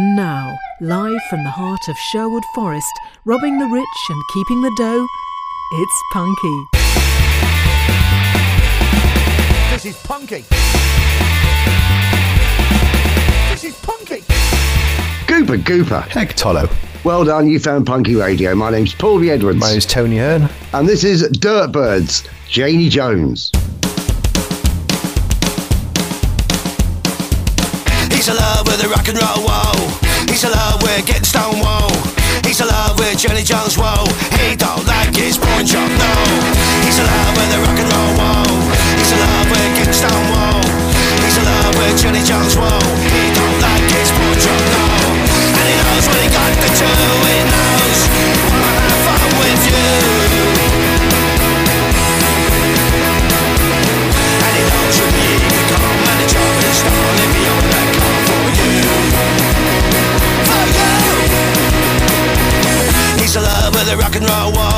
And now, live from the heart of Sherwood Forest, robbing the rich and keeping the dough, it's Punky. This is Punky. This is Punky. Gooper Gooper. Heck Tolo. Well done, you found Punky Radio. My name's Paul V. Edwards. My name's Tony Hearn. And this is Dirtbyrds, Janie Jones. The rock and roll, whoa. He's in love with getting stone, whoa. He's in love with Janie Jones, whoa. He don't like his porn shop, no. He's in love with the rock and roll, whoa. He's in love with getting stone, whoa. He's in love with Janie Jones, whoa. He don't like his porn shop, no. With the rock and roll, whoa.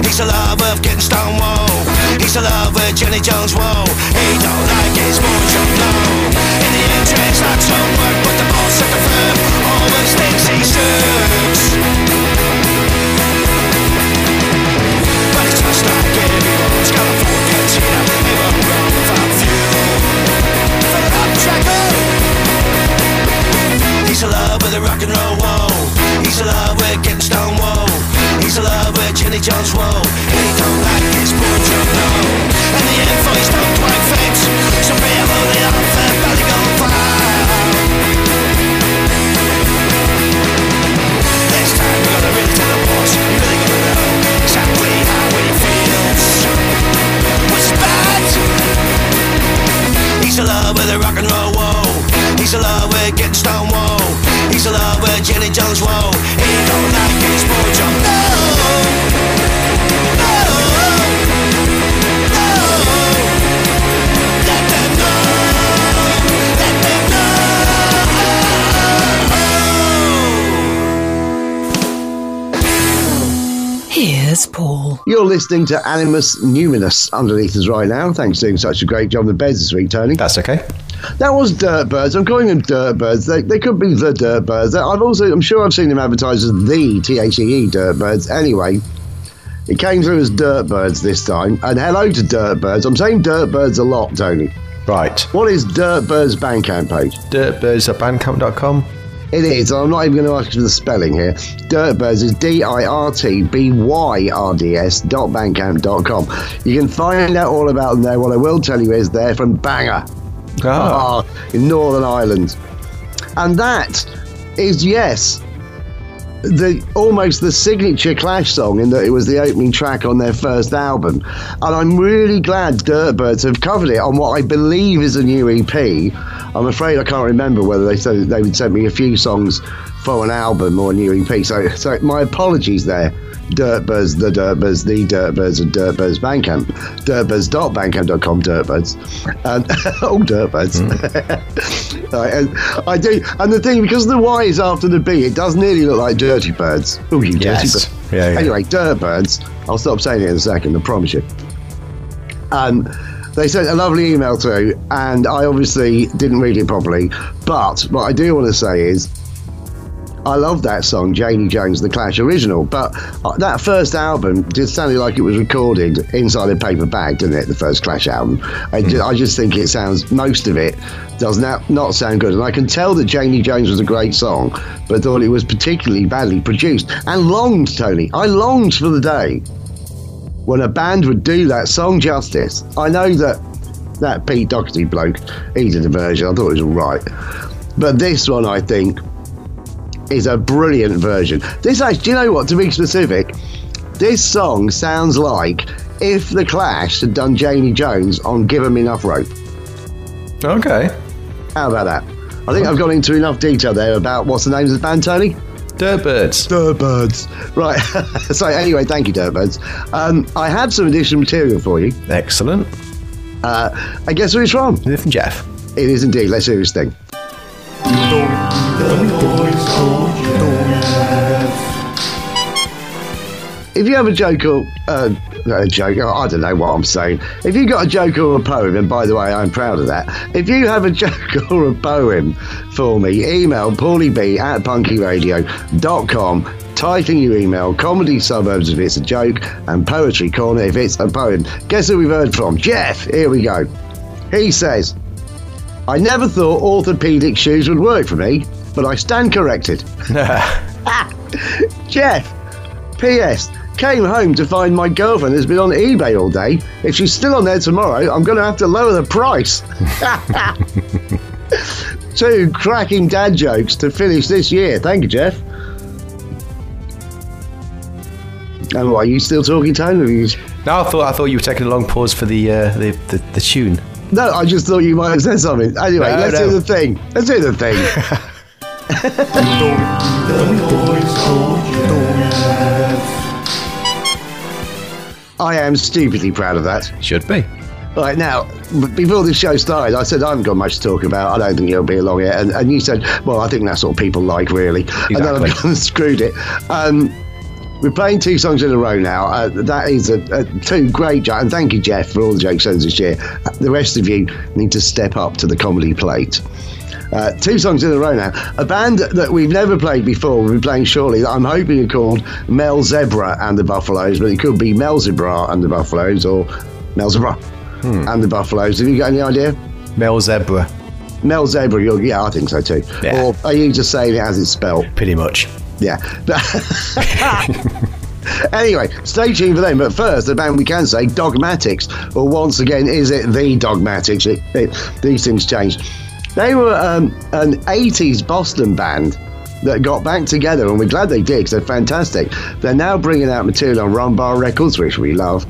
He's in love with getting stoned, whoa. He's in love with Janie Jones, whoa. He don't like his fortune, no. In the end, it's not some work, but the boss at the firm always thinks he sucks. But it's just like everyone's got a cantina. He won't run without fuel. Fill up. He's in love with the rock and roll, whoa. He's in love with getting stoned, whoa. In love with Janie Jones, whoa. He don't like his job, no. And the invoice don't quite fit. So be a holy You're listening to Animus Numinous underneath us right now. Thanks for doing such a great job on the beds this week, Tony. That's okay. That was Dirtbyrds. I'm calling them Dirtbyrds. They, they could be the Dirtbyrds. I've also, I'm sure I've seen them advertised as the T H E E Dirtbyrds. Anyway, it came through as Dirtbyrds this time. And hello to Dirtbyrds. I'm saying Dirtbyrds a lot, Tony. Right. What is Dirtbyrds Bandcamp page? Dirtbyrds at bandcamp.com. It is. I'm not even going to ask you for the spelling here. Dirtbyrds is D I R T B Y R D S dot bandcamp dot com. You can find out all about them there. What I will tell you is they're from Bangor, Ah. ah, in Northern Ireland, and that is yes. The almost the signature Clash song in that it was the opening track on their first album, and I'm really glad Dirtbyrds have covered it on what I believe is a new EP. I'm afraid I can't remember whether they said they would send me a few songs for an album or a new EP. So, so my apologies there. Dirtbyrds, the Dirtbyrds, the Dirtbyrds, and Dirtbyrds Bandcamp. Dirtbyrds.bandcamp.com, Dirtbyrds. And, oh, Dirtbyrds. Right, and I do. And the thing, because the Y is after the B, it does nearly look like Dirty Birds. Oh, you Yes. dirty birds. Yeah, yeah. Anyway, Dirtbyrds. I'll stop saying it in a second, I promise you. Um, they sent a lovely email through, and I obviously didn't read it properly. But what I do want to say is, I love that song, Janie Jones, the Clash original. But uh, that first album just sounded like it was recorded inside a paper bag, didn't it? The first Clash album. I, ju- I just think it sounds, most of it does not, not sound good. And I can tell that Janie Jones was a great song, but thought it was particularly badly produced. And longed, Tony, I longed for the day when a band would do that song justice. I know that that Pete Doherty bloke, he did a version. I thought it was all right, but this one I think is a brilliant version. This actually, do you know what? To be specific, this song sounds like if the Clash had done Janie Jones on "Give 'Em Enough Rope." Okay. How about that? I think I've gone into enough detail there about what's the name of the band, Tony. Dirtbyrds. Dirtbyrds. Right. so anyway, thank you, Dirtbyrds. Um, I had some additional material for you. Excellent. Uh, I guess who it's from? Is it from Jeff? It is indeed. Let's hear this thing. If you have a joke or uh, a joke, I don't know what I'm saying. If you got a joke or a poem, and by the way, I'm proud of that. If you have a joke or a poem for me, email paulieb at punkyradio.com. Titling your email, comedy suburbs if it's a joke, and poetry corner if it's a poem. Guess who we've heard from? Jeff. Here we go. He says, I never thought orthopedic shoes would work for me, but I stand corrected. Jeff, P.S. Came home to find my girlfriend has been on eBay all day. If she's still on there tomorrow, I'm going to have to lower the price. Two cracking dad jokes to finish this year. Thank you, Jeff. And what, are you still talking, Tone? Or you- No, I thought I thought you were taking a long pause for the uh, the, the the tune. No, I just thought you might have said something. Anyway, No, let's no. do the thing. Let's do the thing. I am stupidly proud of that. Should be. Right now, before the show started, I said I haven't got much to talk about. I don't think you'll be along yet, and, and you said, "Well, I think that's what people like, really." And then I've Exactly. gone and screwed it. Um, we're playing two songs in a row now. Uh, that is a, a, two great jokes, and thank you, Jeff, for all the jokes sends this year. Uh, The rest of you need to step up to the comedy plate. Uh, two songs in a row now. A band that we've never played before, we'll be playing shortly, that I'm hoping are called Mel Zebra and the Buffaloes, but it could be Mel Zebra and the Buffaloes or Mel Zebra and the Buffaloes. Have you got any idea? Mel Zebra, Mel Zebra, you're, yeah, I think so too. Yeah. Or are you just saying it as it's spelled? pretty much. Yeah. anyway, stay tuned for them. But first, the band we can say, Dogmatics. Well, once again, is it the Dogmatics? It, it, these things change. They were um, an 80s Boston band that got back together, and we're glad they did because they're fantastic. They're now bringing out material on Rumbar Records, which we love.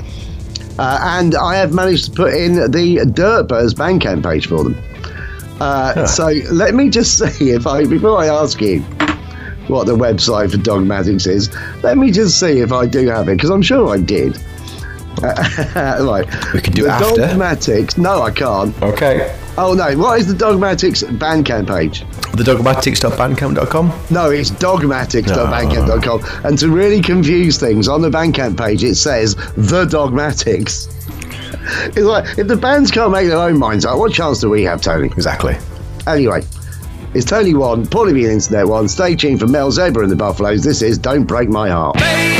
Uh, and I have managed to put in the Dirtbyrds Bandcamp page for them. Uh, So let me just see if I before I ask you what the website for Dogmatics is, let me just see if I do have it because I'm sure I did. Right, We can do the it after. Dogmatics. No, I can't. Okay. Oh no, what is the Dogmatics Bandcamp page? Thedogmatics.bandcamp.com. No, it's dogmatics.bandcamp.com. Ah. And to really confuse things, on the Bandcamp page it says the Dogmatics. It's like if the bands can't make their own minds up, what chance do we have, Tony? Exactly. Anyway, it's Tony one, Paulie B, an internet one. Stay tuned for Mel Zebra and the Buffaloes. This is Don't Break My Heart. Baby,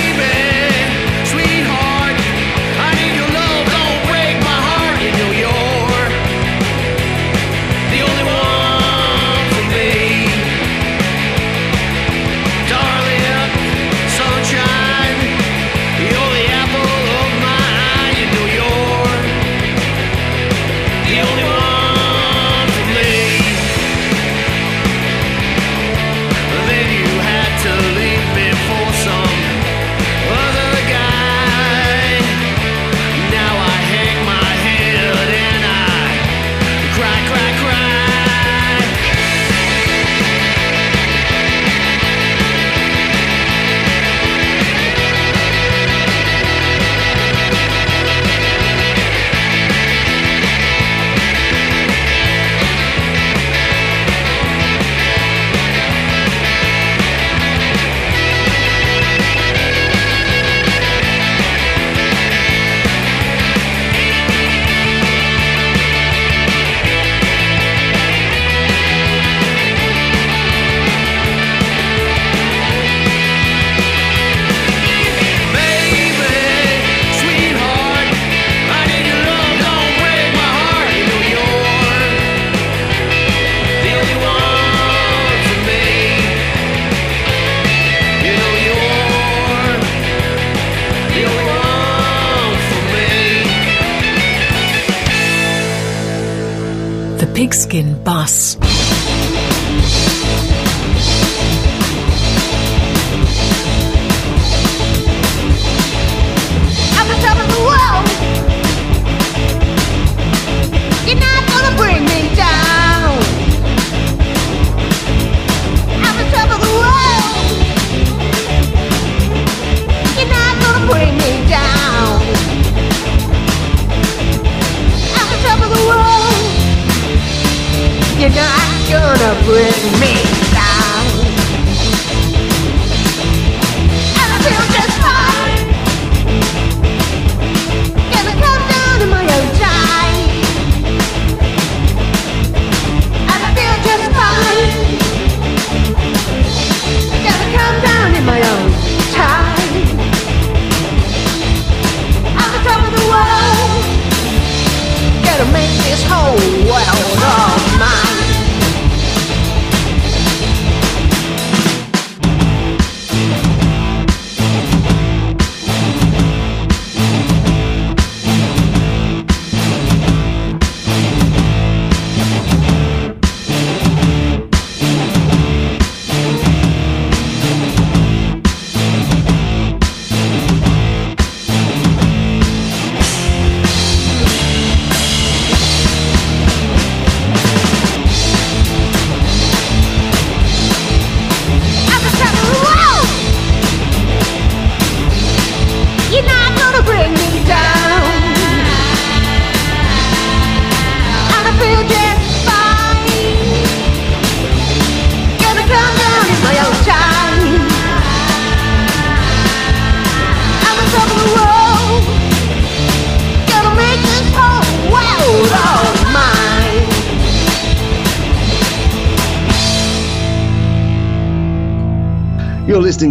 You're not gonna bring me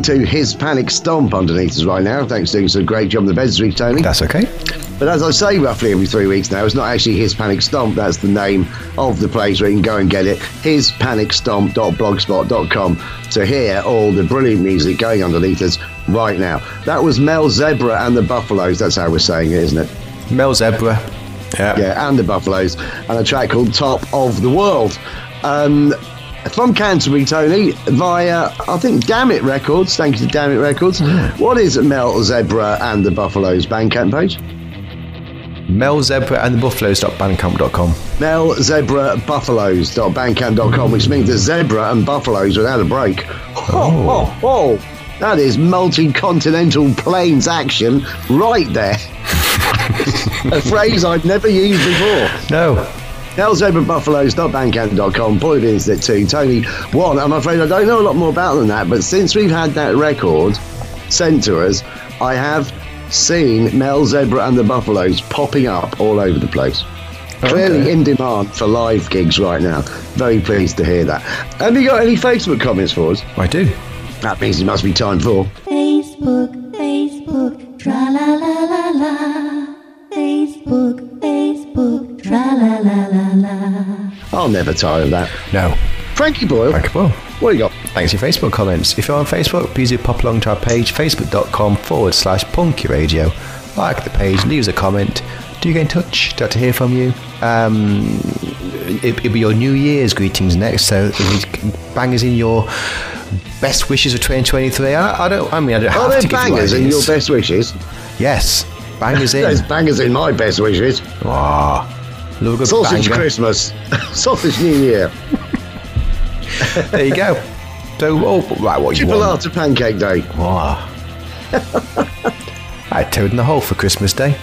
to his panic stomp underneath us right now. Thanks for doing such a great job on the bed this week, Tony. That's okay. But as I say roughly every three weeks now, it's not actually His Panic Stomp, that's the name of the place where you can go and get it. hispanicstomp.blogspot.com to hear all the brilliant music going underneath us right now. That was Mel Zebra and the Buffaloes, that's how we're saying it, isn't it? Mel Zebra. Yeah. Yeah, and the Buffaloes, and a track called Top of the World. Um, from Canterbury, Tony, via, I think, Dammit Records. Thank you to Dammit Records. What is Mel Zebra and the Buffaloes Bandcamp page? Mel Zebra and the Buffaloes.bandcamp.com. Mel Zebra Buffaloes.bandcamp.com, which means the zebra and buffaloes without a break. Oh, oh, oh. That is multi continental plains action right there. a phrase I've never used before. No. Mel Zebra Buffaloes.bandcamp.com. Boy, is it too. Tony, one, I'm afraid I don't know a lot more about than that, but since we've had that record sent to us, I have seen Mel Zebra and the Buffaloes popping up all over the place. Clearly in demand for live gigs right now. Very pleased to hear that. Have you got any Facebook comments for us? I do. That means it must be time for. Facebook, Facebook, tra I'll never tire of that. No. Frankie Boyle, Thank you, Paul. what do you got? Thanks for your Facebook comments. If you're on Facebook, please do pop along to our page, facebook.com forward slash punky radio. Like the page, leave us a comment. Do you get in touch. Do like to hear from you. Um, it, it'll be your New Year's greetings next, so bangers in your best wishes of 2023. I, I don't. I mean, I don't have Are there to bangers in your best wishes? Yes, bangers in. There's bangers in my best wishes. Ah, love a good Sausage banger. Christmas, sausage New Year, There you go. So, oh, right, what you want? chipolata pancake day. Wow. I had toad in the hole for Christmas Day.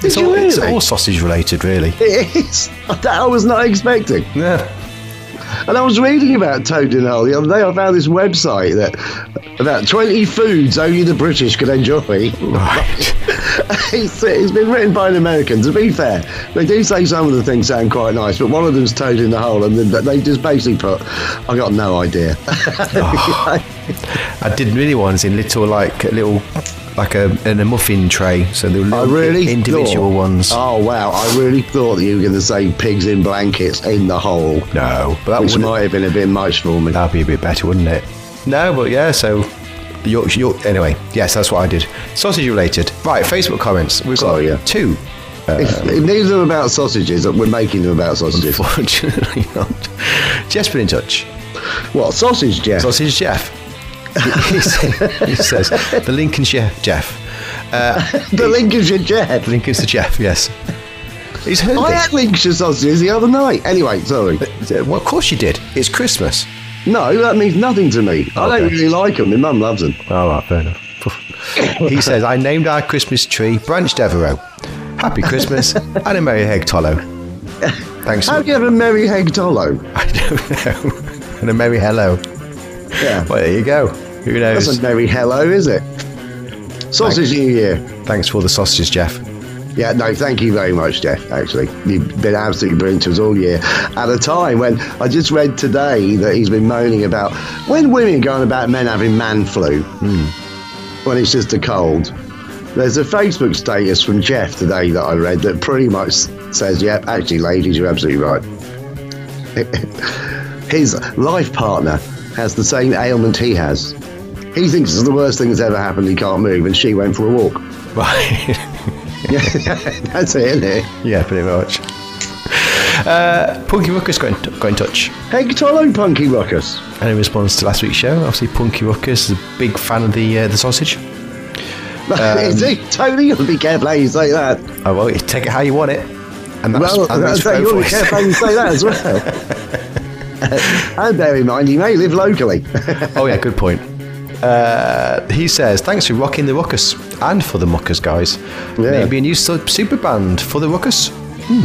Did it's, all, it's all sausage related, really. It is. That I was not expecting. Yeah. And I was reading about Toad in the Hole the other day. I found this website that about 20 foods only the British could enjoy. Right. it's, it's been written by an American. To be fair, they do say some of the things sound quite nice, but one of them's Toad in the Hole, and then they just basically put, I got no idea. Ah. I did really ones in little, like, little, like a, in a muffin tray. So they were little really individual thought- ones. Oh wow! I really thought that you were going to say pigs in blankets in the hole, no, but that which might have been a bit much for me. that'd be a bit better, wouldn't it? No, but yeah. So, York, York, anyway, yes, that's what I did. Sausage related. Right. Facebook comments. We've got Sorry, yeah. two. if, um, if neither of them about sausages, we're making them about sausages. Unfortunately, not. Jeff's been in touch. What sausage, Jeff? Sausage Jeff. He, says, he says the Lincolnshire Jeff. Uh, the Lincolnshire Jeff. Lincolnshire Jeff. Yes. He's heard I had Lincolnshire sausages the other night. Anyway, sorry. Uh, uh, well, of course you did. It's Christmas. No, that means nothing to me. I don't really like them. My mum loves them. All right, fair enough. he says, I named our Christmas tree Branch Devereaux. Happy Christmas and a Merry Heg Tollo. Thanks. How do you have a merry heg tollo? I don't know. and a Merry Hello. Yeah, Well, there you go. Who knows? that's a merry hello, is it? Sausage New Year. Thanks for the sausages, Jeff. Yeah, no, thank you very much, Jeff. Actually, you've been absolutely brilliant to us all year. At a time when I just read today that he's been moaning about when women going about men having man flu, hmm. when it's just a cold. There's a Facebook status from Jeff today that I read that pretty much says, "Yep, actually, ladies, you're absolutely right." His life partner has the same ailment he has. He thinks it's the worst thing that's ever happened. He can't move, and she went for a walk. Right. That's it, isn't it? yeah, pretty much. Uh, Punky Ruckus got in, got in touch. Hey, hello, Punky Ruckus. And in response to last week's show, obviously Punky Ruckus is a big fan of the uh, the sausage. Is he? Tony, you got to be careful how you say that. Oh well, you take it how you want it. And that's, Well, and that's that's you got to be careful how you say that as well. and bear in mind, he may live locally. Oh yeah, good point. Uh, he says, "Thanks for rocking the ruckus and for the muckers, guys. Yeah. Maybe a new su- super band for the ruckus. Hmm.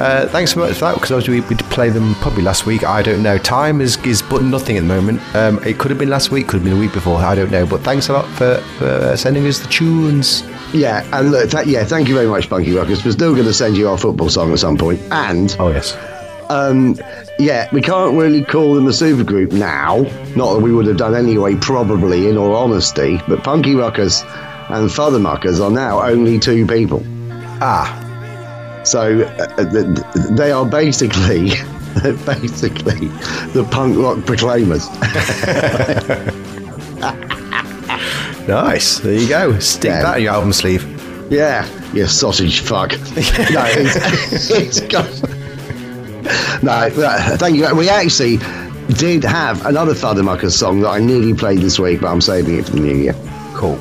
Uh, thanks so much for that because obviously we, we play them probably last week. I don't know. Time is, is but nothing at the moment. Um, it could have been last week, could have been a week before. I don't know. But thanks a lot for, for uh, sending us the tunes. yeah, and look, th- yeah, thank you very much, Punky Ruckus. We're still going to send you our football song at some point. And Oh yes, um, yeah, we can't really call them a supergroup now. Not that we would have done anyway, probably, in all honesty. But Punky Ruckus and Futhermuckers are now only two people. ah, So uh, th- they are basically, basically, the punk rock proclaimers. nice. There you go. Stick Yeah. that in your album sleeve. yeah, you sausage fuck. no, it's, it's got, no, thank you. We actually did have another Futhermuckers song that I nearly played this week, but I'm saving it for the new year. Cool.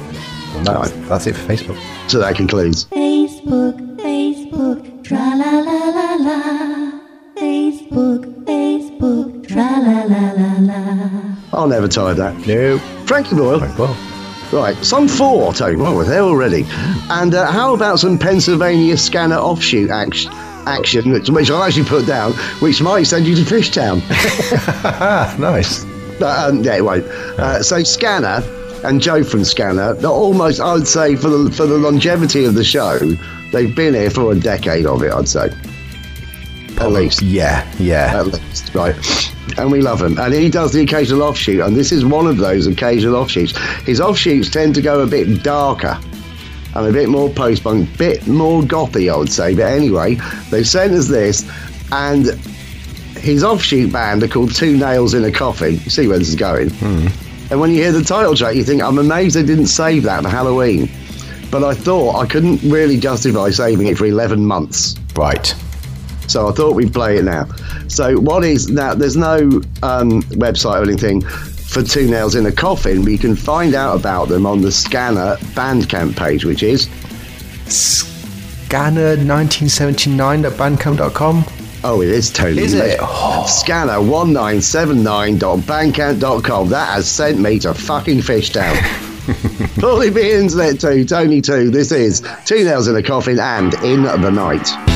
Well, that's, that's it for Facebook. So that concludes. Facebook, Facebook, tra la la la la. Facebook, Facebook, tra la la la la. I'll never tire that. No. Frankie Boyle. Well, Right, song four, Tony. Well, we're there already. And uh, how about some Pennsylvania scanner offshoot action? Action, which, which I'll actually put down, which might send you to Fishtown. ah, nice. Uh, um, yeah, it won't. Uh, so Scanner and Joe from Scanner, they're almost, I would say, for the for the longevity of the show, they've been here for a decade of it. I'd say, at least, Yeah, yeah. at least, right. And we love him. And he does the occasional offshoot, and this is one of those occasional offshoots. His offshoots tend to go a bit darker. And a bit more post punk, bit more gothy, I would say. But anyway, they've sent us this, and his offshoot band are called Two Nails in a Coffin. You see where this is going. And when you hear the title track, you think, I'm amazed they didn't save that for Halloween. But I thought I couldn't really justify saving it for 11 months. Right. So I thought we'd play it now. So what is now? There's no um, website or anything for Two Nails in a Coffin, you can find out about them on the Scanner Bandcamp page, which is Scanner1979 at bandcamp.com. oh, it is totally Is it? Scanner1979.bandcamp.com. That has sent me to fucking Fishtown. Fully be internet too, Tony 2. This is Two Nails in a Coffin and In the Night.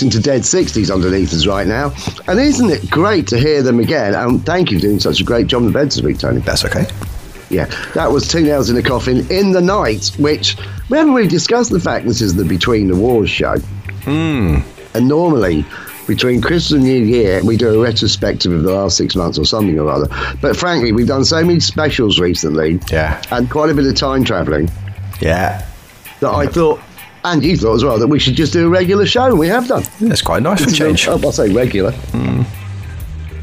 Listening to Dead 60s underneath us right now. And isn't it great to hear them again? And thank you for doing such a great job in the bed this week, Tony. That's okay. Yeah, that was Two Nails in a Coffin in the Night, which we haven't really discussed the fact this is the Between the Wars show. Hmm. And normally, between Christmas and New Year, we do a retrospective of the last six months or something or other. But frankly, we've done so many specials recently Yeah. and quite a bit of time travelling Yeah. that I thought, and you thought as well, that we should just do a regular show, and we have done. That's quite nice for change. Oh, I'll say regular.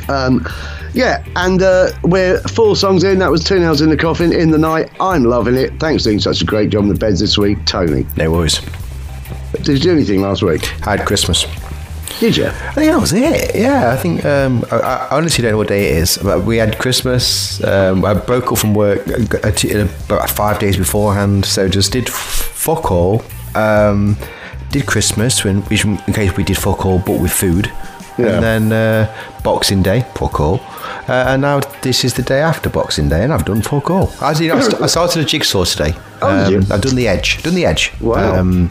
Um, yeah, and uh, we're four songs in. That was Two Nails in the Coffin in the night. I'm loving it. Thanks for doing such a great job on the beds this week, Tony. No worries. Did you do anything last week? Had Christmas. Did you? I think that was it. Yeah, I think um, I, I honestly don't know what day it is. But we had Christmas. Um, I broke up from work uh, about five days beforehand, so just did fuck all. Um, did Christmas when, which in case we did fuck all, but with food. Yeah. And then uh, Boxing Day, fuck all. Uh, and now this is the day after Boxing Day, and I've done fuck all. I, did, I, st- I started a jigsaw today. Oh, you? I've done the edge. Done the edge. Wow. Um,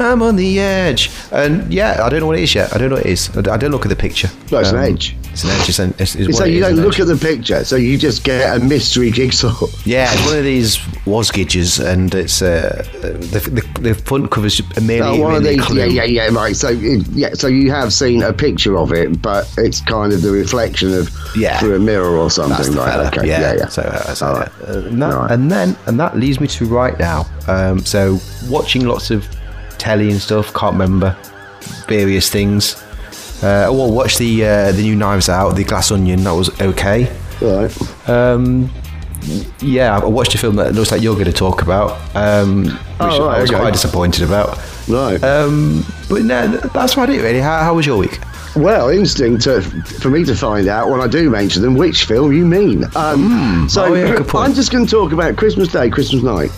I'm on the edge, and yeah, I don't know what it is yet. I don't know what it is. I don't look at the picture. No, it's an Um, edge. It's an edge. It's, an, it's, it's So you don't look at the picture, so you just get a mystery jigsaw. Yeah, it's one of these Wasgijs, and it's uh, the, the the front cover's merely, Oh, one of these, yeah, yeah, yeah, right. So, yeah, so you have seen a picture of it, but it's kind of the reflection of Yeah. through a mirror or something. Right? fella. Okay, yeah. yeah, yeah. So, uh, so right. uh, and, that, right. and then and that leads me to right now. Um, so watching lots of telly and stuff. Can't remember various things. Uh, well, watch the uh, the new Knives Out, the Glass Onion. That was okay. right. Um, yeah, I watched a film that looks like you're going to talk about, um, which Oh, right, I was okay. quite disappointed about. Right. Um, but no, that's about it, really. How, how was your week? Well, interesting to, for me to find out when I do mention them which film you mean. Um, so Oh, yeah. I'm just going to talk about Christmas Day, Christmas night.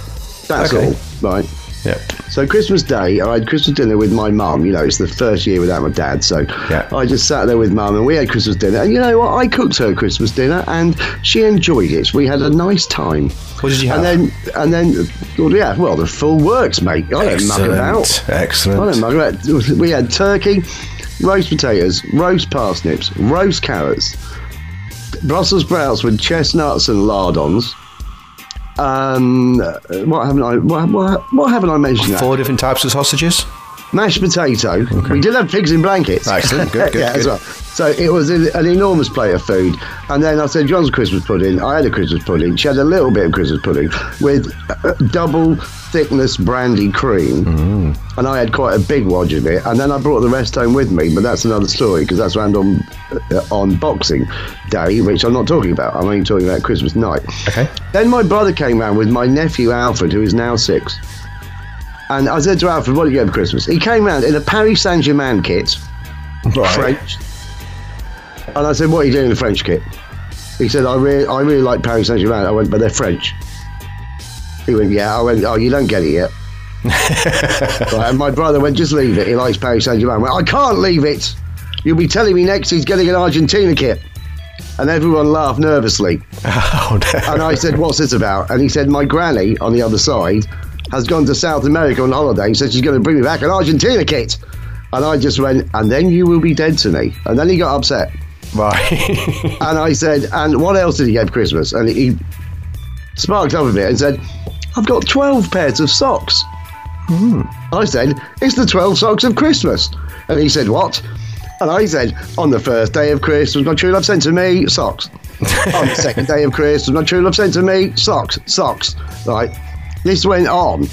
That's Okay. all, right? Yeah. So Christmas Day, I had Christmas dinner with my mum. You know, it's the first year without my dad, so. I just sat there with mum and we had Christmas dinner. And you know what? I cooked her Christmas dinner, and she enjoyed it. We had a nice time. What did you have? And then, and then, well, yeah, well, the full works, mate. I don't mug about. Excellent. I don't mug about. We had turkey, roast potatoes, roast parsnips, roast carrots, Brussels sprouts with chestnuts and lardons. Um, what haven't I? What, what, what haven't I mentioned? That? Four different types of sausages. Mashed potato. We did have pigs in blankets. Excellent. Good, good, yeah, as well. So it was an, enormous plate of food. And then I said, John's Christmas pudding. I had a Christmas pudding. She had a little bit of Christmas pudding with uh, double thickness brandy cream. Mm. And I had quite a big wodge of it. And then I brought the rest home with me. But that's another story because that's around on, uh, on Boxing Day, which I'm not talking about. I'm only talking about Christmas night. Okay. Then my brother came round with my nephew Alfred, who is now six. And I said to Alfred, what do you get for Christmas? He came round in a Paris Saint Germain kit, French. And I said, what are you doing in the French kit? He said, I really, I really like Paris Saint Germain. I went, but they're French. He went, yeah. I went, oh, you don't get it yet. right, and my brother went, just leave it. He likes Paris Saint Germain. I can't leave it. You'll be telling me next he's getting an Argentina kit. And everyone laughed nervously. Oh, no. And I said, What's this about? And he said, My granny on the other side has gone to South America on holiday and said she's going to bring me back an Argentina kit. And I just went, And then you will be dead to me. And then he got upset. Right. And I said, And what else did he get for Christmas? And he sparked up a bit and said, I've got 12 pairs of socks. Hmm. I said, It's the 12 socks of Christmas. And he said, What? And I said, On the first day of Christmas, my true love sent to me socks. on the second day of Christmas, my true love sent to me socks, socks. Right. This went on.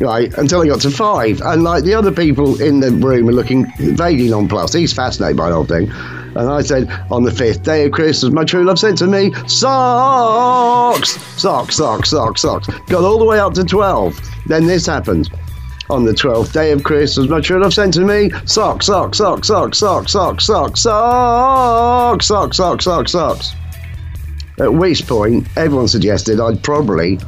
Right, until I got to five. And like the other people in the room are looking vaguely nonplussed. He's fascinated by the whole thing. And I said, on the fifth day of Christmas, my true love sent to me socks, socks, socks, socks, socks. Got all the way up to 12. Then this happened. On the 12th day of Christmas, my true love sent to me socks, socks, socks, socks, socks, socks, socks, socks, socks, socks, socks, socks. At which point, everyone suggested I'd probably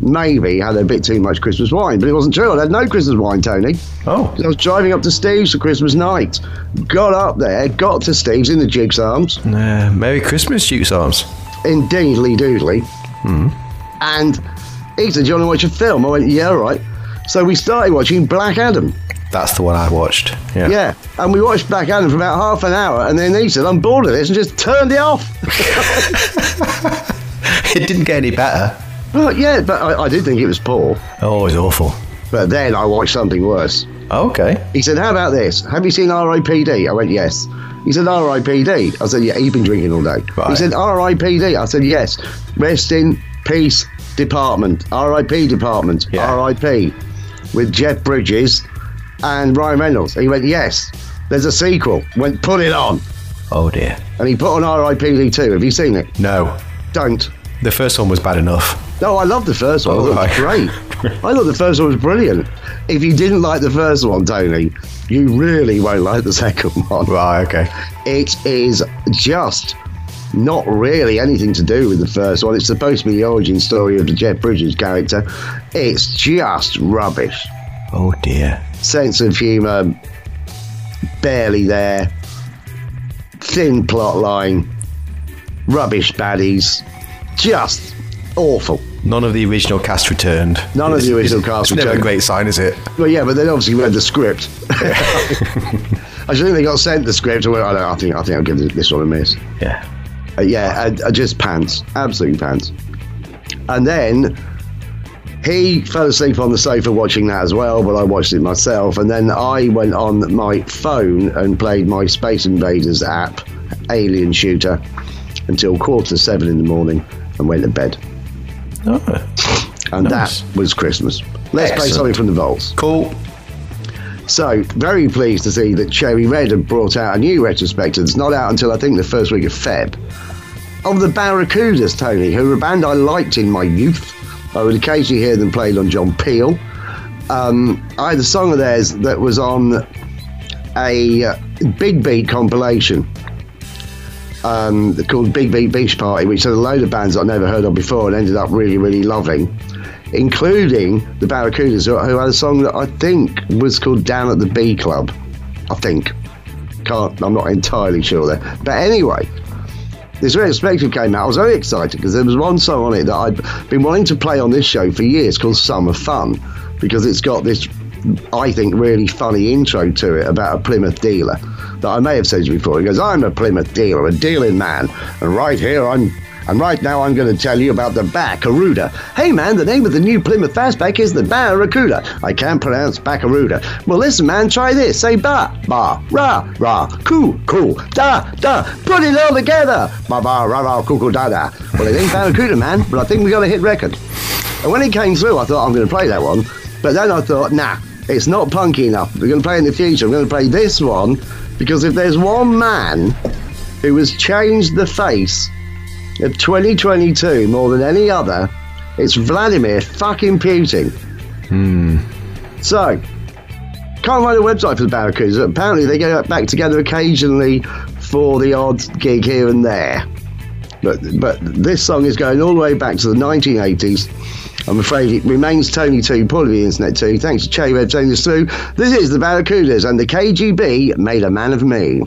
maybe had a bit too much Christmas wine, but it wasn't true. I had no Christmas wine, Tony. Oh. I was driving up to Steve's for Christmas night. Got up there, got to Steve's in the Jig's Arms. Uh, Merry Christmas, Duke's Arms. Indeedly doodly. And he said, Do you want to watch a film? I went, Yeah, right. So we started watching Black Adam. That's the one I watched. Yeah. Yeah. And we watched Black Adam for about half an hour, and then he said, I'm bored of this, and just turned it off. it didn't get any better. Well, yeah, but I, I did think it was poor. Oh, it's awful. But then I watched something worse. Okay. He said, How about this? Have you seen RIPD? I went, Yes. He said, RIPD. I said, Yeah, you've been drinking all day. He said, RIPD. I said, Yes. Rest in Peace Department. RIP Department. Yeah. RIP. With Jeff Bridges and Ryan Reynolds. He went, Yes. There's a sequel. Went, Put it on. Oh dear. And he put on RIPD too. Have you seen it? No. Don't. The first one was bad enough. No, I loved the first one. Oh, it was right. great. I thought the first one was brilliant. If you didn't like the first one, Tony, you really won't like the second one. Right, okay. It is just not really anything to do with the first one. It's supposed to be the origin story of the Jeff Bridges character. It's just rubbish. Oh dear. Sense of humour, barely there. Thin plot line, rubbish baddies, just awful. None of the original cast returned. None of the original it's- cast It's never a returned. great sign, is it? Well, yeah, but they obviously read the script. I think they got sent the script. And went, I, don't, I think I think I'll give this- one a miss. Yeah. Uh, yeah, uh, uh, just pants, absolutely pants. And then he fell asleep on the sofa watching that as well, but I watched it myself. And then I went on my phone and played my Space Invaders app, Alien Shooter, until quarter to seven in the morning and went to bed. Oh. And Nice. that was Christmas. Let's play something from the vaults. Cool. So, very pleased to see that Cherry Red have brought out a new retrospective that's not out until I think the first week of Feb. Of the Barracudas, Tony, who were a band I liked in my youth. I would occasionally hear them played on John Peel. Um, I had a song of theirs that was on a uh, Big Beat compilation um, called Big Beat Beach Party, which had a load of bands I'd never heard of before and ended up really, really loving, including the Barracudas, who, had a song that I think was called Down at the B Club. I think. Can't, I'm not entirely sure there. But anyway, this retrospective came out. I was very excited because there was one song on it that I'd been wanting to play on this show for years called Summer Fun because it's got this, I think, really funny intro to it about a Plymouth dealer that I may have said before. He goes, I'm a Plymouth dealer, a dealing man, and right here I'm. And right now I'm going to tell you about the Barracuda. Hey man, the name of the new Plymouth Fastback is the Barracuda. I can't pronounce Barracuda. Well listen man, try this. Say ba, ba, ra, ra, coo, coo, da, da. Put it all together. Ba, ba, ra, ra, coo, coo, da, da. Well it ain't Barracuda man, but I think we got a hit record. And when it came through, I thought I'm going to play that one. But then I thought, nah, it's not punky enough. We're going to play in the future. We're going to play this one because if there's one man who has changed the face of 2022 more than any other, it's Vladimir fucking Putin. Hmm. So, can't find a website for the Barracudas. Apparently, they get back together occasionally for the odd gig here and there. But but this song is going all the way back to the 1980s. I'm afraid it remains Tony 2, part of the internet too. Thanks to Che Web taking us through. This is the Barracudas and the KGB made a man of me.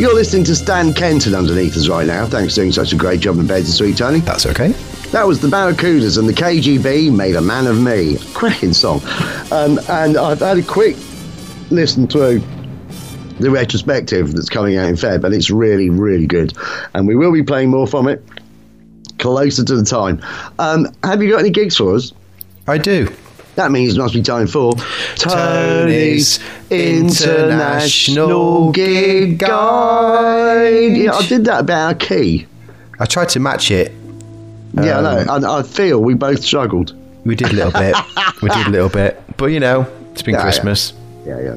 You're listening to Stan Kenton underneath us right now. Thanks for doing such a great job in bed, sweet Tony. That's okay. That was the Barracudas and the KGB made a man of me. Cracking song. Um, and I've had a quick listen through the retrospective that's coming out in Feb, and it's really, really good. And we will be playing more from it closer to the time. Um, have you got any gigs for us? I do. That means it must be time for Tony's International Gig Guide. Yeah, I did that about our key. I tried to match it. yeah, I know. Um, And I feel we both struggled. We did a little bit. we did a little bit. But you know, it's been Yeah, yeah. Christmas. Yeah, yeah.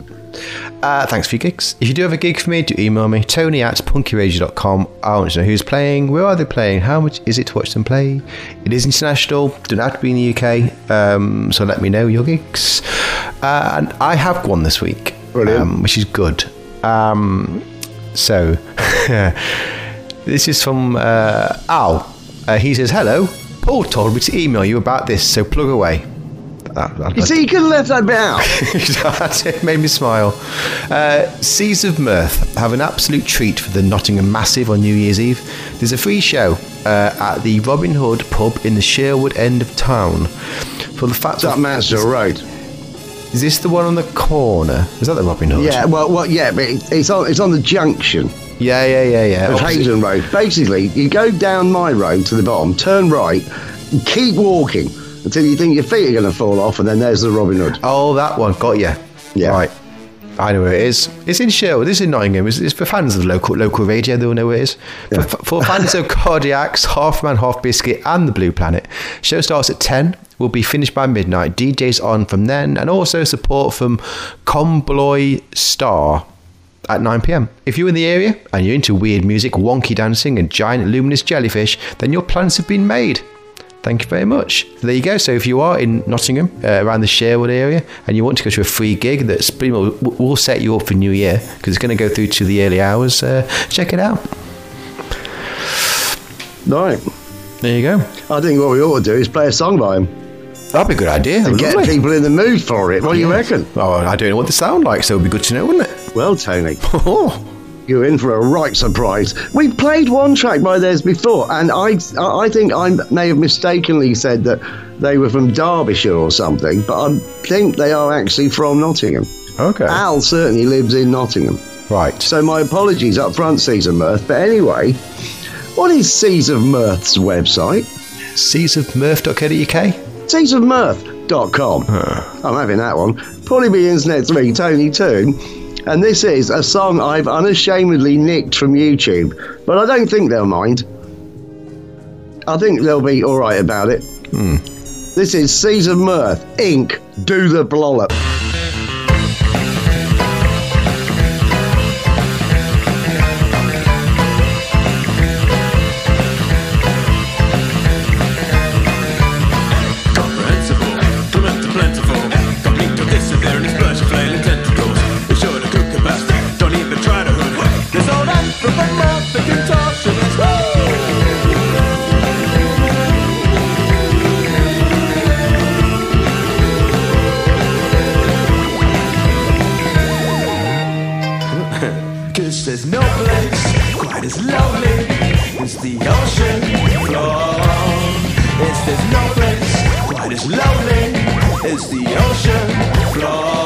Uh, thanks for your gigs. If you do have a gig for me, do email me, tony at punkyradio.com. I want to know who's playing, where are they playing, how much is it to watch them play. It is international, don't have to be in the UK, um, so let me know your gigs. Uh, and I have one this week, um, which is good. Um, so, this is from uh, Al. Uh, he says, Hello, Paul told me to email you about this, so plug away. That- that- You see, you could have left that bit out. That's it made me smile. Uh, Seas of Mirth have an absolute treat for the Nottingham Massive on New Year's Eve. There's a free show uh, at the Robin Hood pub in the Sherwood end of town. For the fact It's up Mansfield Road. is this the one on the corner? Is that the Robin Hood? Yeah, well, well, yeah, but it's on it's on the junction yeah, yeah, yeah, yeah. of Haydn Road. Basically, you go down my road to the bottom, turn right, keep walking until you think your feet are going to fall off, and then there's the Robin Hood. Oh, that one. Got you. Yeah. Right. I know where it is. It's in Sherwood. This is in Nottingham. It's, it's for fans of local local radio. They'll know where it is. For, for fans of Cardiacs, Half Man, Half Biscuit, and the Blue Planet. Show starts at 10. Will be finished by midnight. DJs on from then, and also support from Combloy Star at 9 pm. If you're in the area and you're into weird music, wonky dancing, and giant luminous jellyfish, then your plans have been made. Thank you very much. There you go. So if you are in Nottingham, uh, around the Sherwood area, and you want to go to a free gig that's pretty much will set you up for New Year because it's going to go through to the early hours, uh, check it out. Right. There you go. I think what we ought to do is play a song by him That'd be a good idea. and get people in the mood for it. What do you reckon? Oh, I don't know what they sound like, so it'd be good to know, wouldn't it? Well, Tony, Oh, you're in for a right surprise. We played one track by theirs before, and I, I think I may have mistakenly said that they were from Derbyshire or something, but I think they are actually from Nottingham. okay. Al certainly lives in Nottingham. Right. So my apologies up front, Seas of Mirth. But anyway, what is Seas of Mirth's website? Seasofmirth.co.uk. Seasofmirth.com. I'm having that one. Probably be Internet 3, Tony 2. And this is a song I've unashamedly nicked from YouTube. But I don't think they'll mind. I think they'll be alright about it. Hmm. This is Seas of Mirth, Ink. Do the Blollop. Lonely as the ocean floor.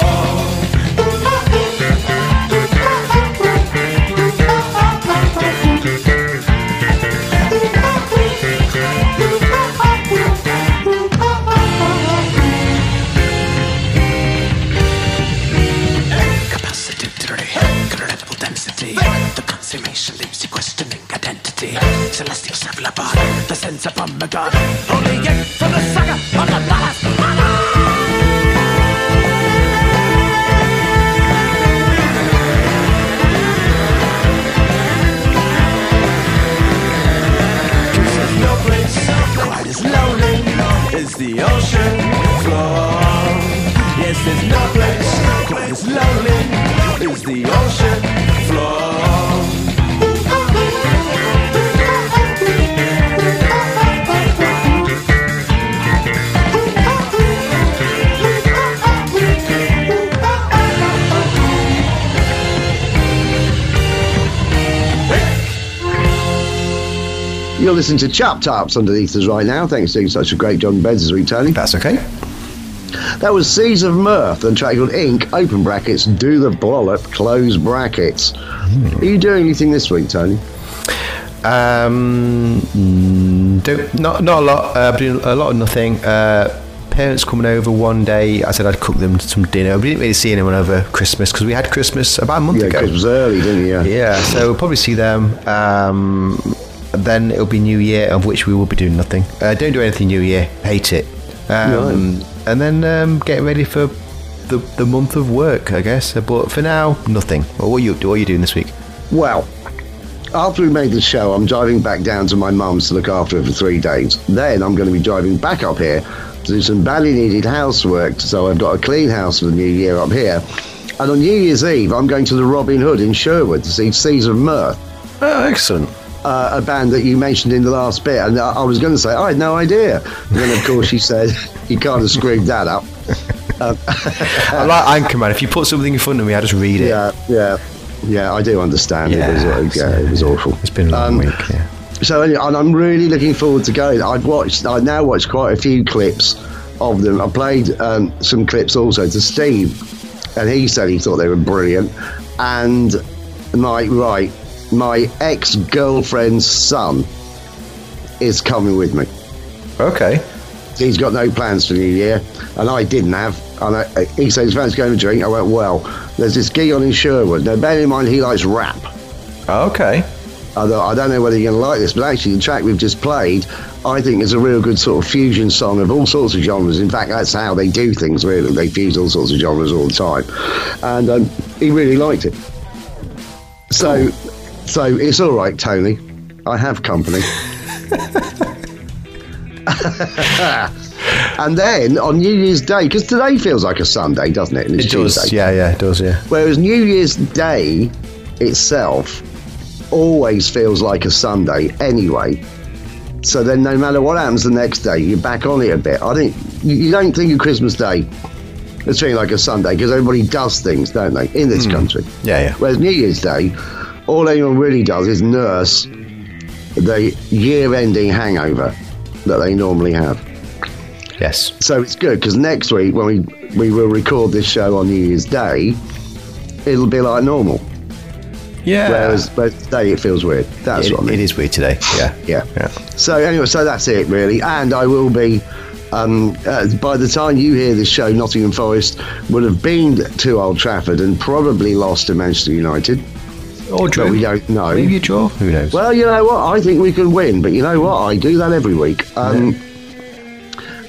Listening to Chop Tops underneath us right now. Thanks for doing such a great job in bed this week, Tony. That's okay. That was Seas of Mirth and track called Ink, open brackets, do the blollop, close brackets. Are you doing anything this week, Tony? Um, don't, not not a lot. Uh, doing a lot of nothing. Uh, parents coming over one day. I said I'd cook them some dinner. We didn't really see anyone over Christmas because we had Christmas about a month Yeah, ago. was early, didn't you? Yeah. Yeah, so we'll probably see them. Um, then it'll be New Year, of which we will be doing nothing. Uh, don't do anything New Year. Hate it. Um, And then um, getting ready for the, the month of work, I guess. Uh, But for now, nothing. Well, what are you what are you doing this week? Well, after we made the show, I'm driving back down to my mum's to look after her for three days. Then I'm going to be driving back up here to do some badly needed housework. So I've got a clean house for the new year up here. And on New Year's Eve, I'm going to the Robin Hood in Sherwood to see Seas of Mirth, Oh, excellent. Uh, a band that you mentioned in the last bit. And I, I was going to say, I had no idea. And then, of course, she said, you can't have screwed that up. I'm like Anchorman. If you put something in front of me, I just read it. Yeah, yeah. Yeah, I do understand. Yeah, it was, uh, yeah, it was awful. It's been a long Um, week. Yeah. So anyway, and I'm really looking forward to going. I've watched, I've now watched quite a few clips of them. I played um, some clips also to Steve, and he said he thought they were brilliant. And my right, my ex girlfriend's son is coming with me. Okay. He's got no plans for New Year, and I didn't have. And I, he said he's fancy going to drink. I went, well, there's this gig on in Sherwood. Now, bear in mind, he likes rap. Okay. Although I don't know whether you're going to like this, but actually the track we've just played, I think is a real good sort of fusion song of all sorts of genres. In fact, that's how they do things. Really, they fuse all sorts of genres all the time, and um, he really liked it. So, so it's all right, Tony. I have company. and then on New Year's Day, because today feels like a Sunday, doesn't it? And it's It does. Tuesday. Yeah, yeah, it does. Yeah. Whereas New Year's Day itself always feels like a Sunday anyway. So then, no matter what happens the next day, you're back on it a bit. I think you, you don't think of Christmas Day as feeling like a Sunday because everybody does things, don't they, in this hmm. country? Yeah, yeah. Whereas New Year's Day, all anyone really does is nurse the year-ending hangover that they normally have. Yes. So it's good because next week when we we will record this show on New Year's Day, it'll be like normal. Yeah. Whereas, but today it feels weird. That's it, what I mean. it is weird today. Yeah. Yeah. Yeah. So anyway, so that's it really, and I will be. Um, uh, by the time you hear this show, Nottingham Forest would have been to Old Trafford and probably lost to Manchester United. Or But we don't know. Maybe a draw. Who knows? Well, you know what? I think we can win, but you know what? I do that every week. Um,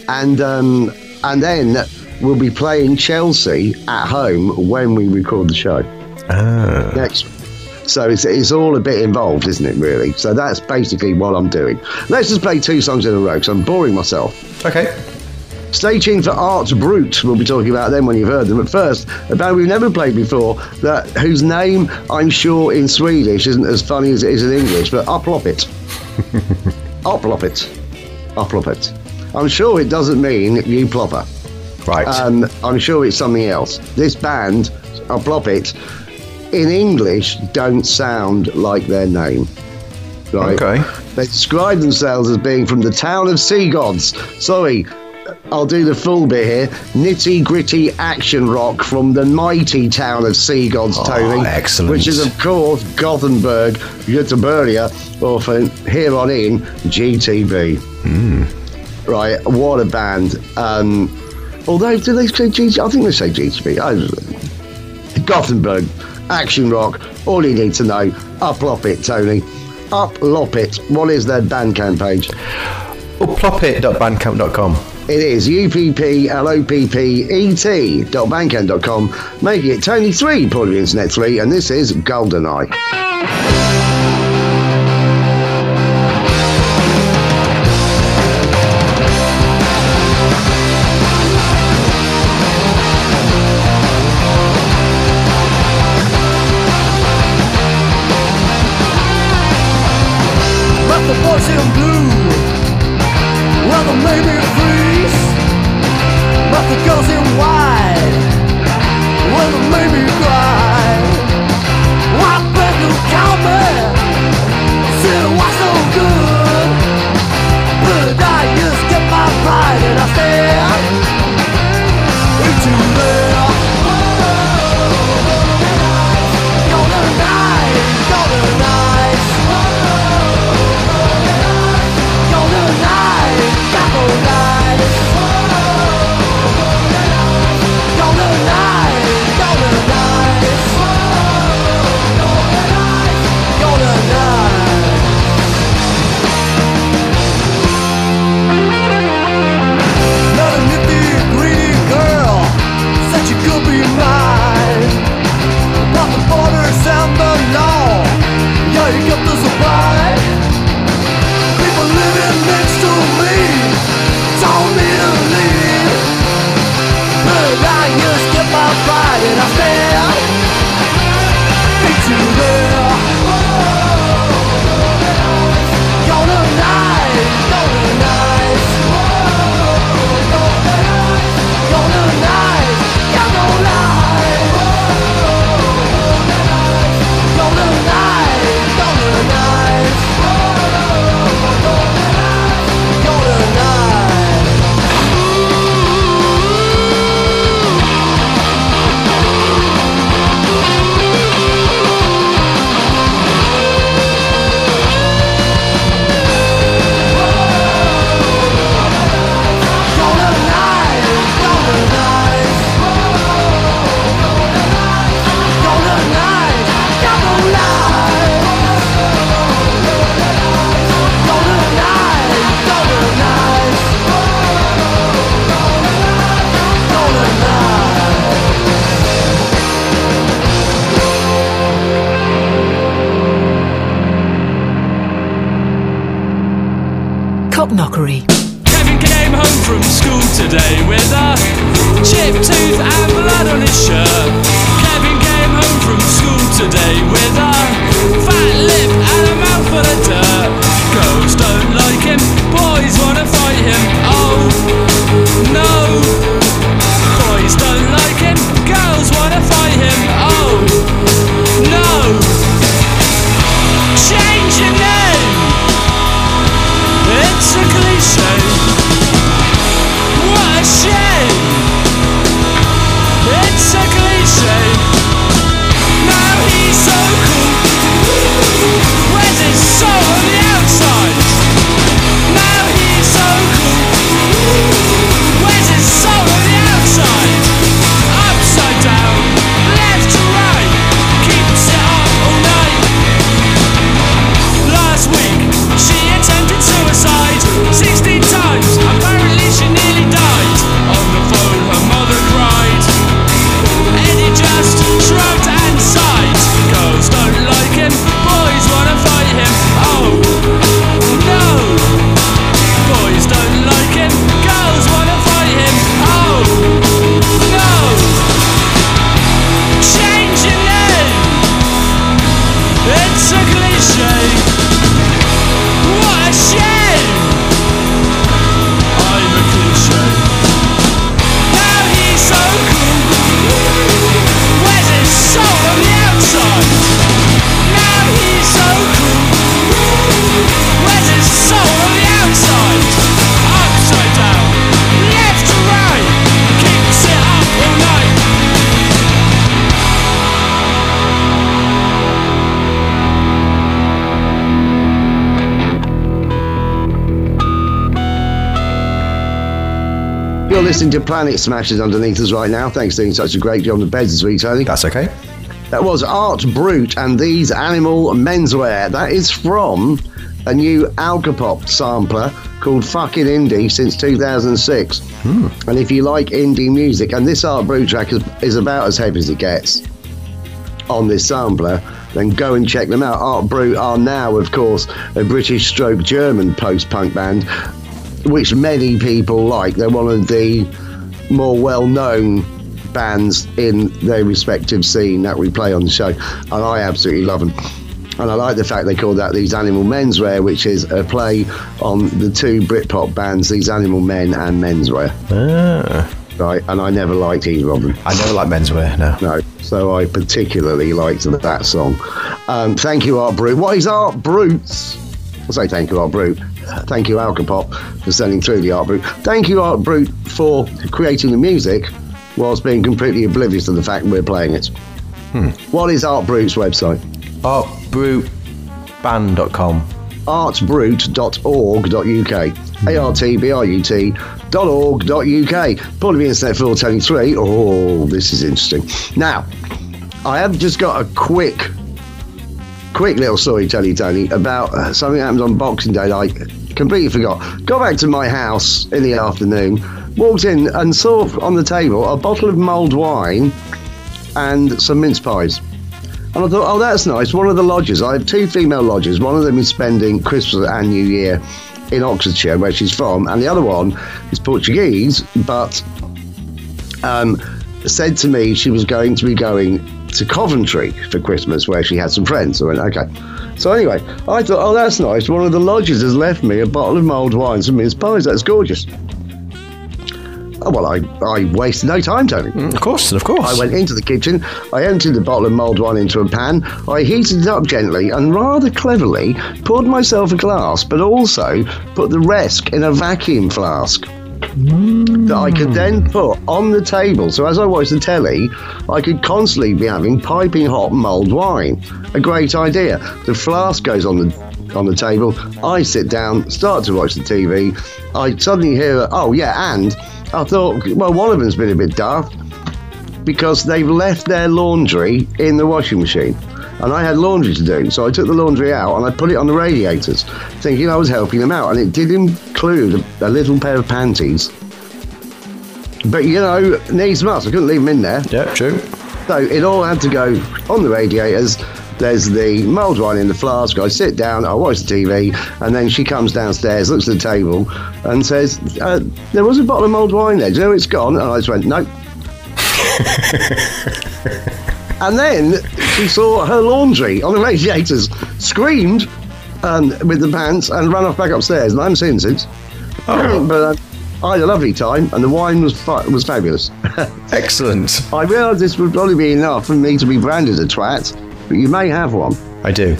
And um, and then we'll be playing Chelsea at home when we record the show ah. next. So it's, it's all a bit involved, isn't it? Really. So that's basically what I'm doing. Let's just play two songs in a row because I'm boring myself. Okay. Stay tuned for Arts Brut. We'll be talking about them when you've heard them. But first, a band we've never played before, that whose name I'm sure in Swedish isn't as funny as it is in English, but Upploppet. Upploppet. Upploppet. I'm sure it doesn't mean you plopper. Right. Um, I'm sure it's something else. This band, Upploppet, in English don't sound like their name. Right? Okay. They describe themselves as being from the town of Sea Gods. Sorry, I'll do the full bit here. Nitty gritty action rock from the mighty town of Sea Gods, Oh, Tony. excellent. Which is, of course, Gothenburg, Göteborg, or from here on in, GTB. Hmm. Right, what a band. Um, although, do they say GTB? I think they say GTB. I, Gothenburg, action rock, all you need to know. Upploppet, Tony. Upploppet. What is their Bandcamp page? Upploppet.bandcamp.com. It is U-P-P-L-O-P-P-E-T dot bandcamp.com, making it Tony3, Paul Internet 3, and this is GoldenEye. Listening to Planet Smashers underneath us right now. Thanks for doing such a great job on the beds this week, Tony. That's okay. That was Art Brut and These Animal Menswear. That is from a new Alcopop sampler called Fucking Indie since 2006. Hmm. And if you like indie music, and this Art Brut track is, is about as heavy as it gets on this sampler, then go and check them out. Art Brut are now, of course, a British stroke German post punk band, which many people like. They're one of the more well known bands in their respective scene that we play on the show, and I absolutely love them. And I like the fact they call that These Animal Menswear, which is a play on the two Britpop bands, These Animal Men and Menswear. Ah. Right, and I never liked either of them. I never like menswear, no. No, so I particularly liked that song. Um, thank you, Art Brut. What is Art Bruts? I'll say thank you, Art Brut. Thank you, Alcopop, for sending through the Art Brut. Thank you, Art Brut, for creating the music whilst being completely oblivious to the fact we're playing it. Hmm. What is Art Brut's website? Artbrutband.com. artbrut.org.uk. A-R-T-B-R-U-T dot org dot UK. Probably the internet for telling. Oh, this is interesting. Now, I have just got a quick, quick little story to tell you, Tony, about uh, something that happened on Boxing Day I completely forgot. Got back to my house in the afternoon, walked in and saw on the table a bottle of mulled wine and some mince pies. And I thought, oh, that's nice. One of the lodges, I have two female lodges. One of them is spending Christmas and New Year in Oxfordshire, where she's from, and the other one is Portuguese, but um, said to me she was going to be going to Coventry for Christmas, where she had some friends. I went, okay. So anyway, I thought, oh, that's nice. One of the lodges has left me a bottle of mulled wine, some mince pies. That's gorgeous. Oh, well, I, I wasted no time, Tony. Mm, of course, of course. I went into the kitchen, I emptied the bottle of mulled wine into a pan, I heated it up gently, and rather cleverly poured myself a glass, but also put the rest in a vacuum flask. That I could then hmm. put on the table, so as I watched the telly, I could constantly be having piping hot mulled wine. A great idea. The flask goes on the on the table. I sit down, start to watch the TV. I suddenly hear, oh yeah, and I thought, well, one of them's been a bit daft because they've left their laundry in the washing machine. And I had laundry to do, so I took the laundry out and I put it on the radiators, thinking I was helping them out. And it did include a, a little pair of panties. But you know, needs must. I couldn't leave them in there. Yeah, true. So it all had to go on the radiators, There's the mulled wine in the flask. I sit down, I watch the TV, and then she comes downstairs, looks at the table, and says, uh, "There was a bottle of mulled wine there. Do you know it's gone?" And I just went, "No." and then she saw her laundry on the radiators, screamed um, with the pants, and ran off back upstairs. And I haven't seen her since. but uh, I had a lovely time, and the wine was fa- was fabulous. Excellent. I realised this would probably be enough for me to be branded a twat, but you may have one. I do.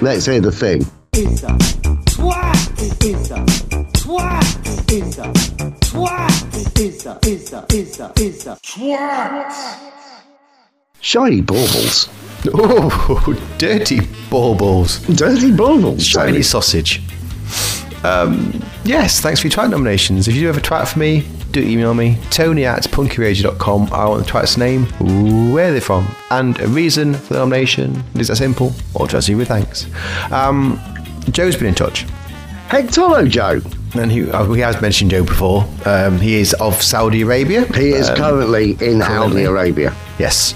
Let's hear the thing. It's a twat. It's a twat. It's a twat. It's a it's a it's a it's a twat. Shiny baubles. Oh, dirty baubles. Dirty baubles. Shiny Tony. sausage. Um, yes, thanks for your twat nominations. If you do have a twat for me, do email me, tony at punkyradio.com. I want the twat's name, where they're from, and a reason for the nomination. Is that simple? Or just you with thanks. Um, Joe's been in touch. Hectolo Joe. And he, uh, he has mentioned Joe before. Um, he is of Saudi Arabia. He is Um, currently in. Saudi Arabia. Yes.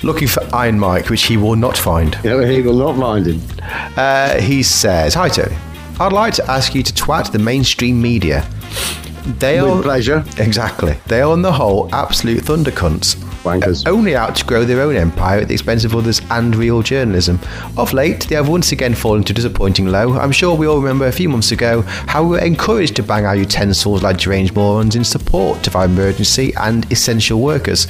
Looking for Iron Mike, which he will not find. Know, he will not find him. Uh, he says, Hi, Tony. I'd like to ask you to twat the mainstream media. They With are pleasure. Exactly. They are on the whole absolute thunder cunts. Wankers. Only out to grow their own empire at the expense of others and real journalism. Of late, they have once again fallen to disappointing low. I'm sure we all remember a few months ago how we were encouraged to bang our utensils like deranged morons in support of our emergency and essential workers.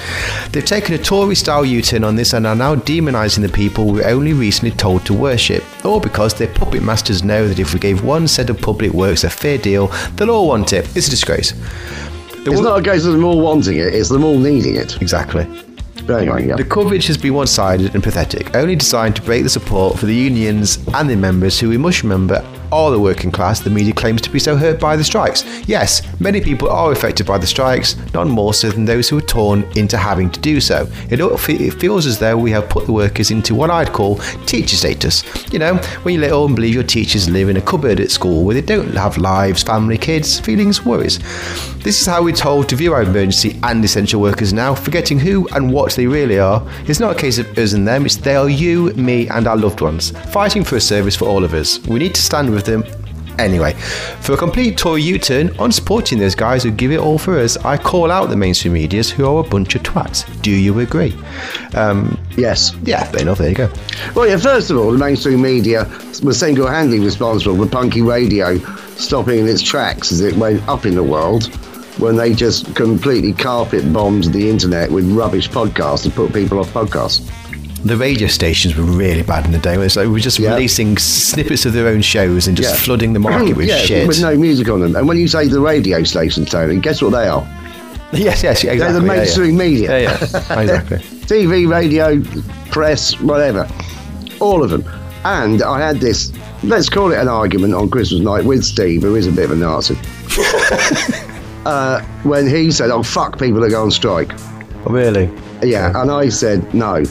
They've taken a Tory style U turn on this and are now demonising the people we were only recently told to worship. All because their puppet masters know that if we gave one set of public works a fair deal, they'll all want it. It's a disgrace. The It's not a case of them all wanting it, it's them all needing it. Exactly. But anyway, yeah. The coverage has been one sided and pathetic, only designed to break the support for the unions and their members, who we must remember are the working class the media claims to be so hurt by the strikes. Yes, many people are affected by the strikes, none more so than those who are torn into having to do so. It, it feels as though we have put the workers into what I'd call teacher status. You know, when you let all believe your teachers live in a cupboard at school where they don't have lives, family, kids, feelings, worries. This is how we're told to view our emergency and essential workers now, forgetting who and what they really are. It's not a case of us and them, it's they are you, me, and our loved ones, fighting for a service for all of us. We need to stand with them. Anyway, for a complete Tory U turn on supporting those guys who give it all for us, I call out the mainstream medias who are a bunch of twats. Do you agree? Um, Yes. yeah, fair enough, there you go. Well, yeah, first of all, the mainstream media was single handedly responsible for punky radio stopping in its tracks as it went up in the world when they just completely carpet bombed the internet with rubbish podcasts and put people off podcasts. The radio stations were really bad in the day. So we were just Yeah. releasing snippets of their own shows and just Yeah. flooding the market with yeah, shit. with no music on them. And when you say the radio stations, Tony, guess what they are? Yes, yes, exactly. They're the mainstream media. Yeah, yeah, exactly. TV, radio, press, whatever. All of them. And I had this, let's call it an argument on Christmas night with Steve, who is a bit of a Nazi. uh, when he said, oh, fuck people are going on strike. Oh, really? Yeah, and I said, no.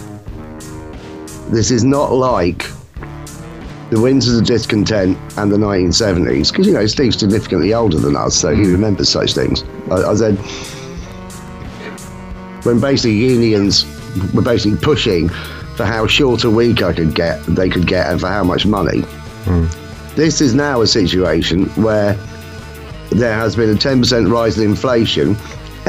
This is not like the Winters of Discontent and the 1970s, because, you know, Steve's significantly older than us, so he remembers such things. I, I said, when basically unions were basically pushing for how short a week I could get, they could get, and for how much money. Hmm. This is now a situation where there has been a 10% rise in inflation.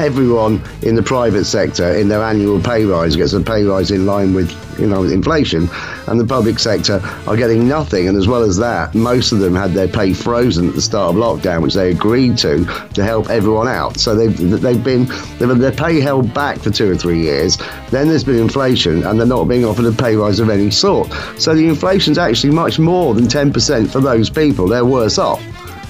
Everyone in the private sector, in their annual pay rise, gets a pay rise in line with, you know, with inflation, and the public sector are getting nothing. And as well as that, most of them had their pay frozen at the start of lockdown, which they agreed to to help everyone out. So they've they've been they've had their pay held back for two or three years. Then there's been inflation, and they're not being offered a pay rise of any sort. So the inflation's actually much more than 10% for those people. They're worse off.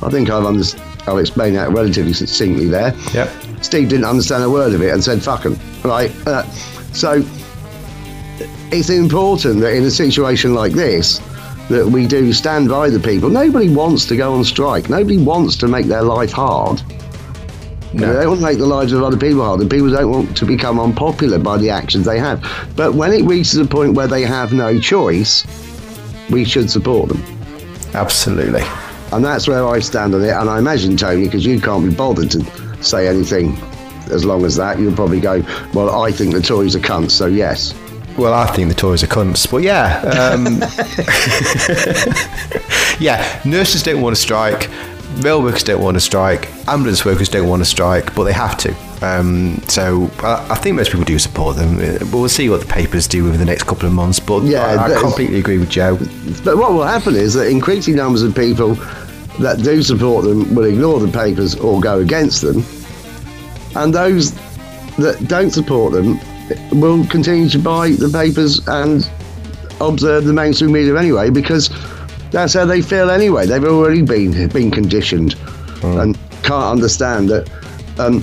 I think I've under- I've explained that relatively succinctly there. Yep. Steve didn't understand a word of it and said "fuck 'em." Right. Uh, so it's important that in a situation like this, that we do stand by the people. Nobody wants to go on strike. Nobody wants to make their life hard. Know, They don't want to make the lives of other people hard, and people don't want to become unpopular by the actions they have. But when it reaches a point where they have no choice, we should support them. Absolutely. And that's where I stand on it. And I imagine, Tony, because you can't be bothered to say anything as long as that, you'll probably go, well, I think the Tories are cunts, so yes. Well, I think the Tories are cunts, but yeah, um, yeah. Nurses don't want to strike, rail workers don't want to strike, ambulance workers don't want to strike, but they have to. Um, so I, I think most people do support them. Uh, But we'll see what the papers do over the next couple of months. But Yeah, I, I completely agree with Joe. But what will happen is that increasing numbers of people that do support them will ignore the papers or go against them, and those that don't support them will continue to buy the papers and observe the mainstream media anyway because that's how they feel anyway. They've already been been conditioned and can't understand that. Um,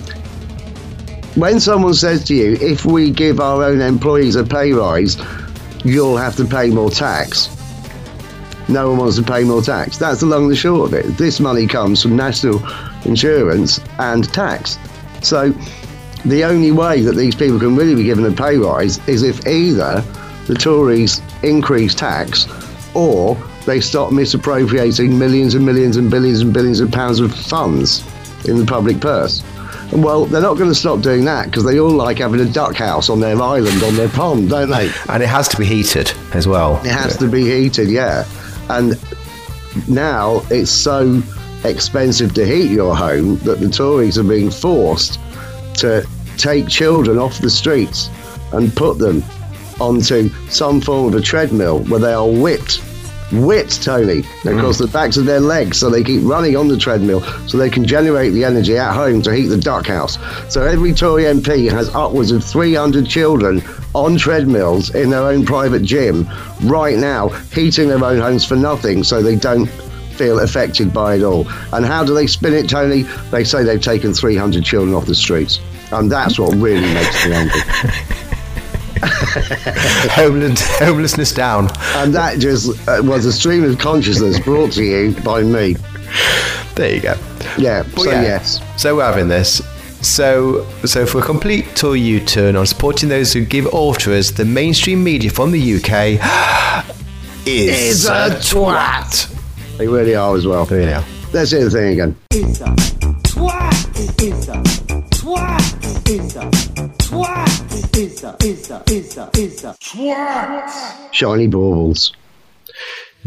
when someone says to you, if we give our own employees a pay rise, you'll have to pay more tax. No one wants to pay more tax. That's the long and the short of it. This money comes from national insurance and tax. So the only way that these people can really be given a pay rise is if either the Tories increase tax or they stop misappropriating millions and millions and billions and billions of pounds of funds in the public purse. Well, they're not going to stop doing that because they all like having a duck house on their island, on their pond, don't they? And it has to be heated as well. It has to be heated, yeah. And now it's so expensive to heat your home that the Tories are being forced to take children off the streets and put them onto some form of a treadmill where they are whipped. Whipped, Tony, across mm. the backs of their legs, so they keep running on the treadmill, so they can generate the energy at home to heat the duck house. So every Tory MP has upwards of 300 children on treadmills in their own private gym right now, heating their own homes for nothing, so they don't feel affected by it all. And how do they spin it, Tony? They say they've taken 300 children off the streets. And that's what really makes me angry. Homelessness down. And that just uh, was a stream of consciousness brought to you by me. There you go. Yeah, But so yeah, yes. So we're having this. So, so for a complete tour U-turn on supporting those who give all to us, the mainstream media from the UK is, Is a twat. They really are as well. There you go. Let's hear the thing again. It's a twat. It's a twat. It's a twat. It's a it's a it's a it's a twat. Shiny baubles.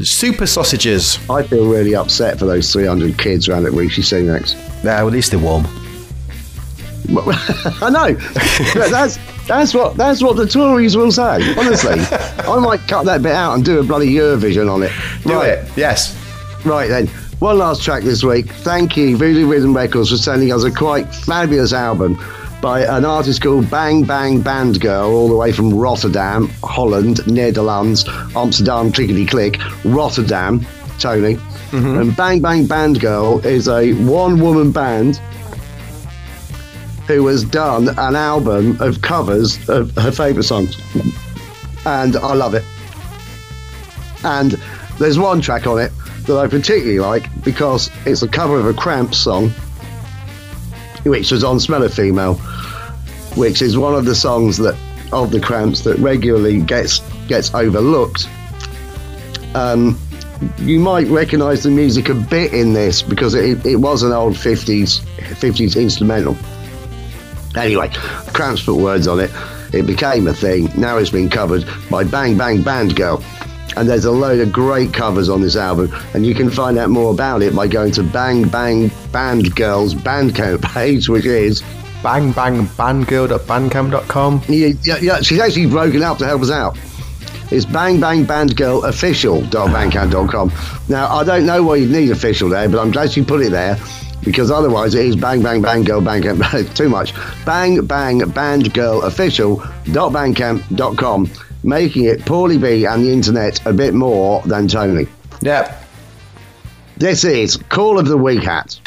Super sausages. I feel really upset for those 300 kids around at Rishi Sunak's. Nah, well, at least they're warm. I know. That's that's what that's what the Tories will say. Honestly, I might cut that bit out and do a bloody Eurovision on it. Do right, it. Yes. right then. One last track this week. Thank you, Voodoo Rhythm Records, for sending us a quite fabulous album by an artist called Bang Bang Band Girl, all the way from Rotterdam, Holland, Netherlands, Amsterdam, clickety click, Rotterdam, Tony. Mm-hmm. And Bang Bang Band Girl is a one woman band who has done an album of covers of her favourite songs. And I love it. And there's one track on it that I particularly like because it's a cover of a Cramps song, which was on Smell of Female, which is one of the songs that of the Cramps that regularly gets gets overlooked. Um, you might recognise the music a bit in this because it, it was an old 50s 50s instrumental. Anyway, Cramps put words on it. It became a thing. Now it's been covered by Bang Bang Band Girl. And there's a load of great covers on this album. And you can find out more about it by going to Bang Bang Band Girl's Bandcamp page, which is. Bang bang bandgirl.bandcamp.com. Yeah, yeah, yeah, she's actually broken up to help us out. It's bang bang band girl official.bandcamp.com. Now, I don't know why you'd need official there, but I'm glad you put it there because otherwise it is bang bang bang girl bandcamp. Too much. Bang bang band girl official.bandcamp.com, making it poorly B and the internet a bit more than Tony. Yep. This is Call of the Wighat.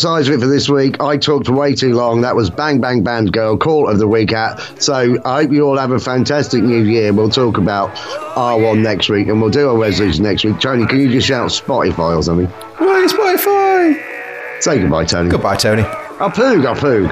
Size of it for this week. I talked way too long. That was Bang Bang Band Girl, Call of the Week at. So I hope you all have a fantastic new year. We'll talk about R1 next week and we'll do our resolution next week. Tony, can you just shout Spotify or something? Right, Spotify. Say goodbye, Tony. Goodbye, Tony. I'll poog, I'll poog.